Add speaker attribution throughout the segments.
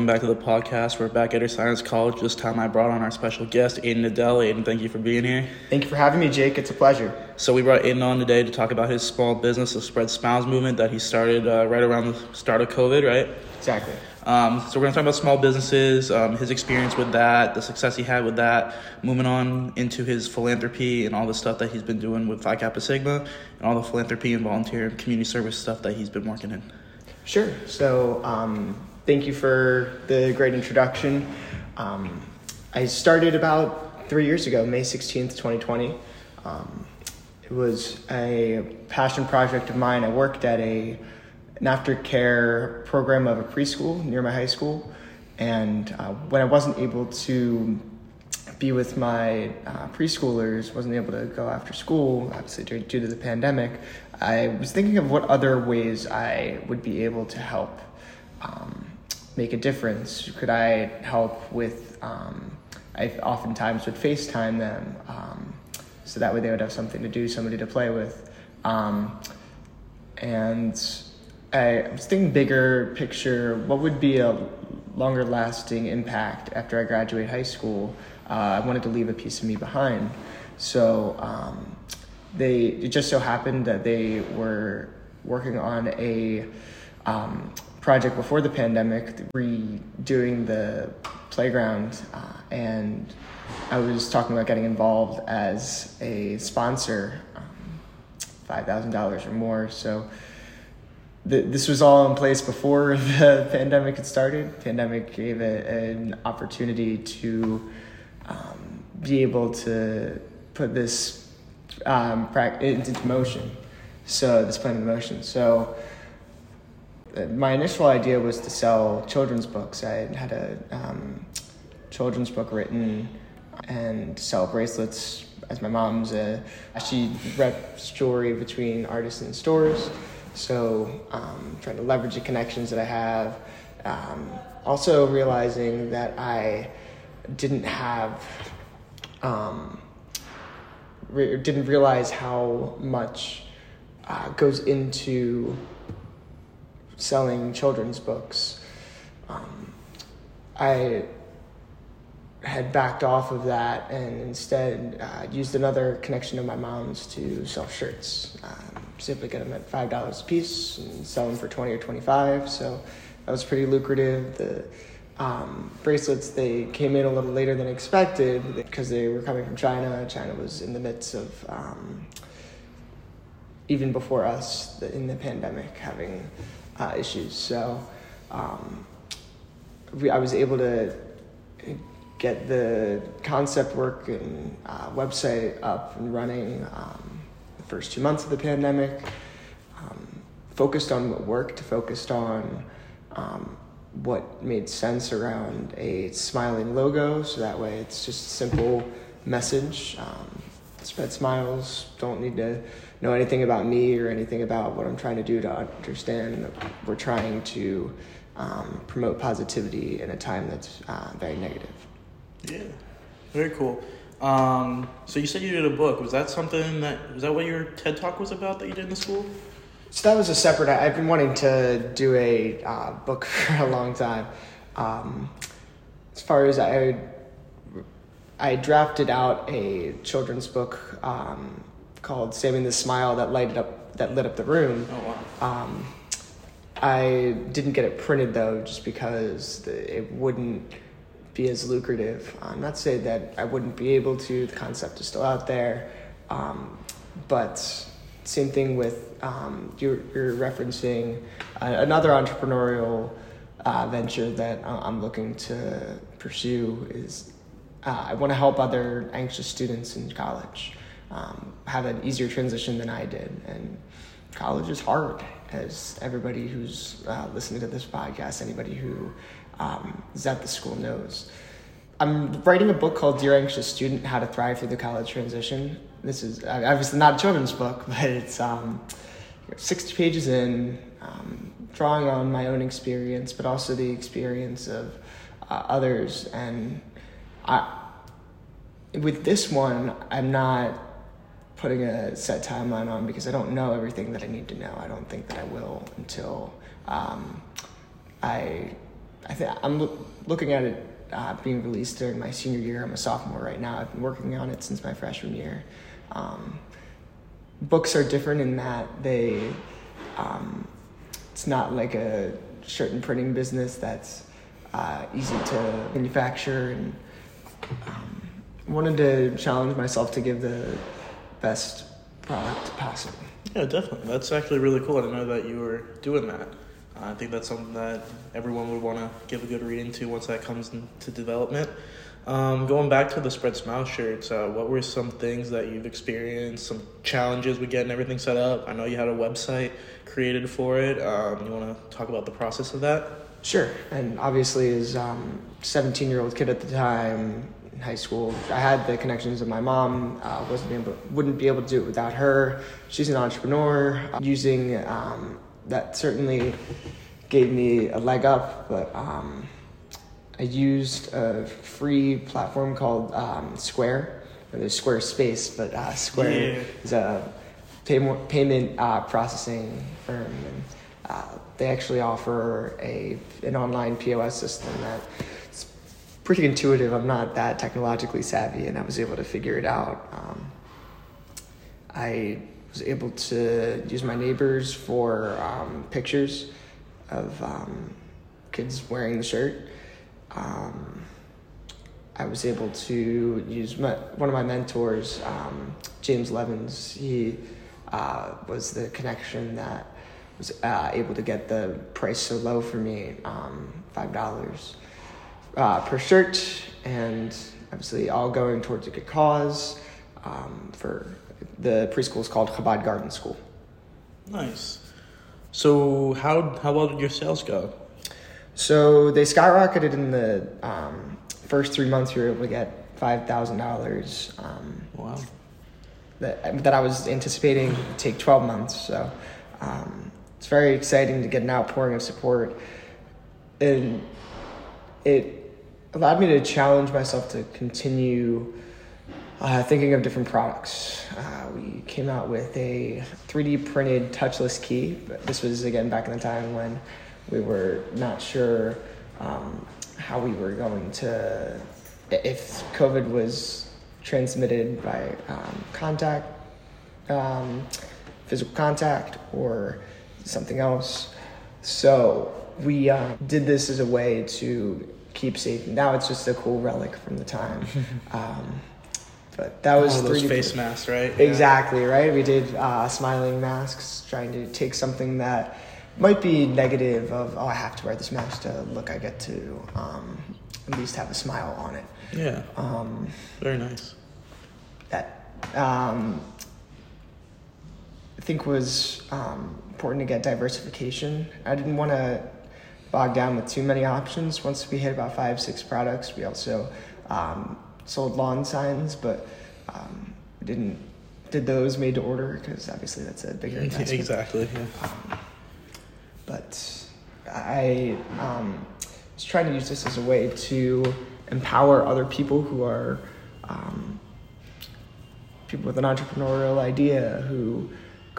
Speaker 1: welcome back to the podcast. We're back at our Science College. This time I brought on our special guest, Aidan Nadell. Aidan, thank you for being here.
Speaker 2: Thank you for having me, Jake. It's a pleasure.
Speaker 1: So we brought Aidan on today to talk about his small business, the Spread Smiles movement that he started uh, right around the start of COVID, right?
Speaker 2: Exactly.
Speaker 1: Um, so we're gonna talk about small businesses, um, his experience with that, the success he had with that, moving on into his philanthropy and all the stuff that he's been doing with Phi Kappa Sigma, and all the philanthropy and volunteer and community service stuff that he's been working in.
Speaker 2: Sure. So, um, thank you for the great introduction. Um, I started about three years ago, May 16th, 2020. Um, it was a passion project of mine. I worked at a an aftercare program of a preschool near my high school, and uh, when I wasn't able to be with my uh, preschoolers, wasn't able to go after school, obviously due, due to the pandemic, I was thinking of what other ways I would be able to help um, make a difference. Could I help with? Um, I oftentimes would FaceTime them, um, so that way they would have something to do, somebody to play with, um, and I was thinking bigger picture. What would be a longer lasting impact after I graduate high school? Uh, I wanted to leave a piece of me behind, so um, they it just so happened that they were working on a um, project before the pandemic, redoing the playground, uh, and I was talking about getting involved as a sponsor, um, five thousand dollars or more. So th- this was all in place before the pandemic had started. Pandemic gave a, an opportunity to um, be able to put this um, into motion. So this plan in motion. So my initial idea was to sell children's books. I had a um, children's book written and sell bracelets. As my mom's a she reps jewelry between artists and stores, so um, trying to leverage the connections that I have. Um, also realizing that I didn't have um, re- didn't realize how much uh, goes into selling children's books. Um, I had backed off of that and instead uh, used another connection of my mom's to sell shirts. Um, simply get them at five dollars a piece and sell them for twenty or twenty-five. So that was pretty lucrative. The um, bracelets they came in a little later than expected because they were coming from China. China was in the midst of um, even before us in the pandemic having uh, issues. So um, we, I was able to get the concept work and uh, website up and running um, the first two months of the pandemic. Um, focused on what worked, focused on um, what made sense around a smiling logo, so that way it's just a simple message. Um, spread smiles, don't need to know anything about me or anything about what I'm trying to do to understand. We're trying to um, promote positivity in a time that's uh, very negative.
Speaker 1: Yeah, very cool. Um, so you said you did a book. Was that something that was that what your TED talk was about that you did in the school?
Speaker 2: So that was a separate. I've been wanting to do a uh, book for a long time. Um, as far as I, I drafted out a children's book um, called "Saving the Smile" that lighted up that lit up the room.
Speaker 1: Oh wow.
Speaker 2: Um, I didn't get it printed though, just because the, it wouldn't be as lucrative. I'm not saying that I wouldn't be able to. The concept is still out there, um, but same thing with um, you're, you're referencing another entrepreneurial uh, venture that I'm looking to pursue is uh, I want to help other anxious students in college um, have an easier transition than I did. And college is hard, as everybody who's uh, listening to this podcast, anybody who um, is at the school knows. I'm writing a book called Dear Anxious Student How to Thrive Through the College Transition. This is obviously not a children's book, but it's um, 60 pages in, um, drawing on my own experience, but also the experience of uh, others. And I, with this one, I'm not putting a set timeline on because I don't know everything that I need to know. I don't think that I will until um, I I think I'm loo- looking at it uh, being released during my senior year. I'm a sophomore right now. I've been working on it since my freshman year. Um, books are different in that they, um, it's not like a shirt and printing business that's uh, easy to manufacture and um, wanted to challenge myself to give the best product possible.
Speaker 1: Yeah, definitely. That's actually really cool. I didn't know that you were doing that. I think that's something that everyone would want to give a good read into once that comes into development. Um, going back to the Spread Smile shirts, uh, what were some things that you've experienced, some challenges with getting everything set up? I know you had a website created for it. Um, you want to talk about the process of that?
Speaker 2: Sure, and obviously, as um, 17 year old kid at the time in high school, I had the connections of my mom. Uh, wasn't able, wouldn't be able to do it without her. She's an entrepreneur. Uh, using um, that certainly gave me a leg up, but um, I used a free platform called um, Square. There's Squarespace, but uh, Square
Speaker 1: Yeah.
Speaker 2: is a pay- payment uh, processing firm, and uh, they actually offer a an online POS system that pretty intuitive. I'm not that technologically savvy, and I was able to figure it out. Um, I was able to use my neighbors for um, pictures of um, kids wearing the shirt. Um, I was able to use my, one of my mentors, um, James Levins. He uh, was the connection that was uh, able to get the price so low for me, um, five dollars uh, per shirt, and obviously all going towards a good cause. Um, for the preschool is called Chabad Garden School.
Speaker 1: Nice. So how how well did your sales go?
Speaker 2: So they skyrocketed in the um, first three months. We were able to get five thousand dollars. Um,
Speaker 1: Wow.
Speaker 2: that that I was anticipating take twelve months. So um, it's very exciting to get an outpouring of support, and it allowed me to challenge myself to continue uh, thinking of different products. Uh, we came out with a 3D printed touchless key. This was again back in the time when we were not sure um, how we were going to, if COVID was transmitted by um, contact, um, physical contact, or something else. So we uh, did this as a way to keep safe. Now it's just a cool relic from the time. Um, but that was
Speaker 1: oh, those
Speaker 2: 3D
Speaker 1: face masks, right? Yeah.
Speaker 2: Exactly, right? We did uh, smiling masks, trying to take something that might be negative of, oh, I have to wear this mask to look, I get to um, at least have a smile on it.
Speaker 1: Yeah.
Speaker 2: Um,
Speaker 1: Very nice.
Speaker 2: that um, I think was um, important to get diversification. I didn't want to bog down with too many options. Once we hit about five, six products, we also um, sold lawn signs, but um, we didn't did those made to order because obviously that's a bigger investment.
Speaker 1: exactly. Yeah.
Speaker 2: but I um, was trying to use this as a way to empower other people who are um, people with an entrepreneurial idea who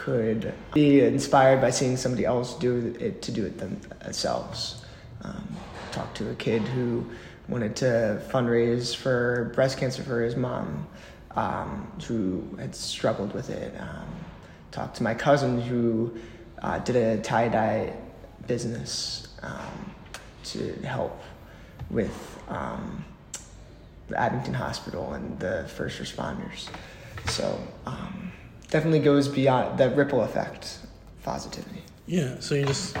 Speaker 2: could be inspired by seeing somebody else do it to do it themselves. Um, talked to a kid who wanted to fundraise for breast cancer for his mom, um, who had struggled with it. Um, talked to my cousin who uh, did a tie dye business um, to help with um, the Abington Hospital and the first responders. So um, definitely goes beyond the ripple effect, positivity.
Speaker 1: Yeah. So you just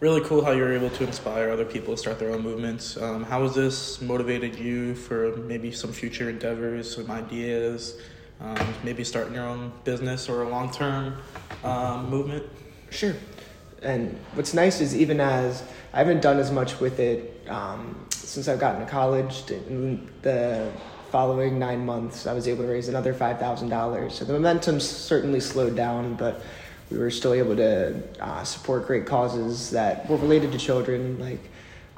Speaker 1: really cool how you're able to inspire other people to start their own movements. Um, how has this motivated you for maybe some future endeavors, some ideas, um, maybe starting your own business or a long term um, movement?
Speaker 2: Sure. And what's nice is even as I haven't done as much with it um, since I've gotten to college. The following nine months, I was able to raise another five thousand dollars. So the momentum certainly slowed down, but we were still able to uh, support great causes that were related to children, like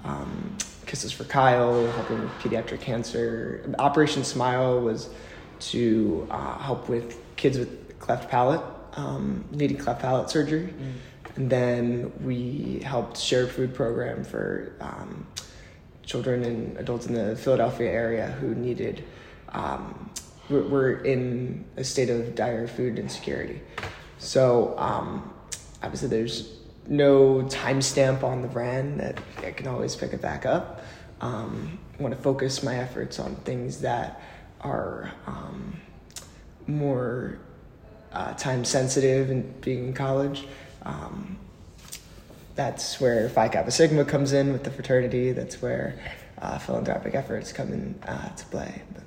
Speaker 2: um, Kisses for Kyle, helping with pediatric cancer. Operation Smile was to uh, help with kids with cleft palate, um, needing cleft palate surgery. And then we helped share food program for um, children and adults in the Philadelphia area who needed, um, were- in a state of dire food insecurity. So um, obviously there's no timestamp on the brand that I can always pick it back up. Um, I want to focus my efforts on things that are um, more uh, time sensitive and being in college. Um, that's where Phi Kappa Sigma comes in with the fraternity. That's where uh, philanthropic efforts come in uh, to play. But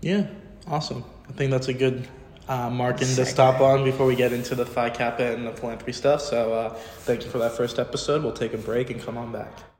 Speaker 1: Yeah, awesome. I think that's a good uh, marking to stop on before we get into the Phi Kappa and the philanthropy stuff. So uh, thank you for that first episode. We'll take a break and come on back.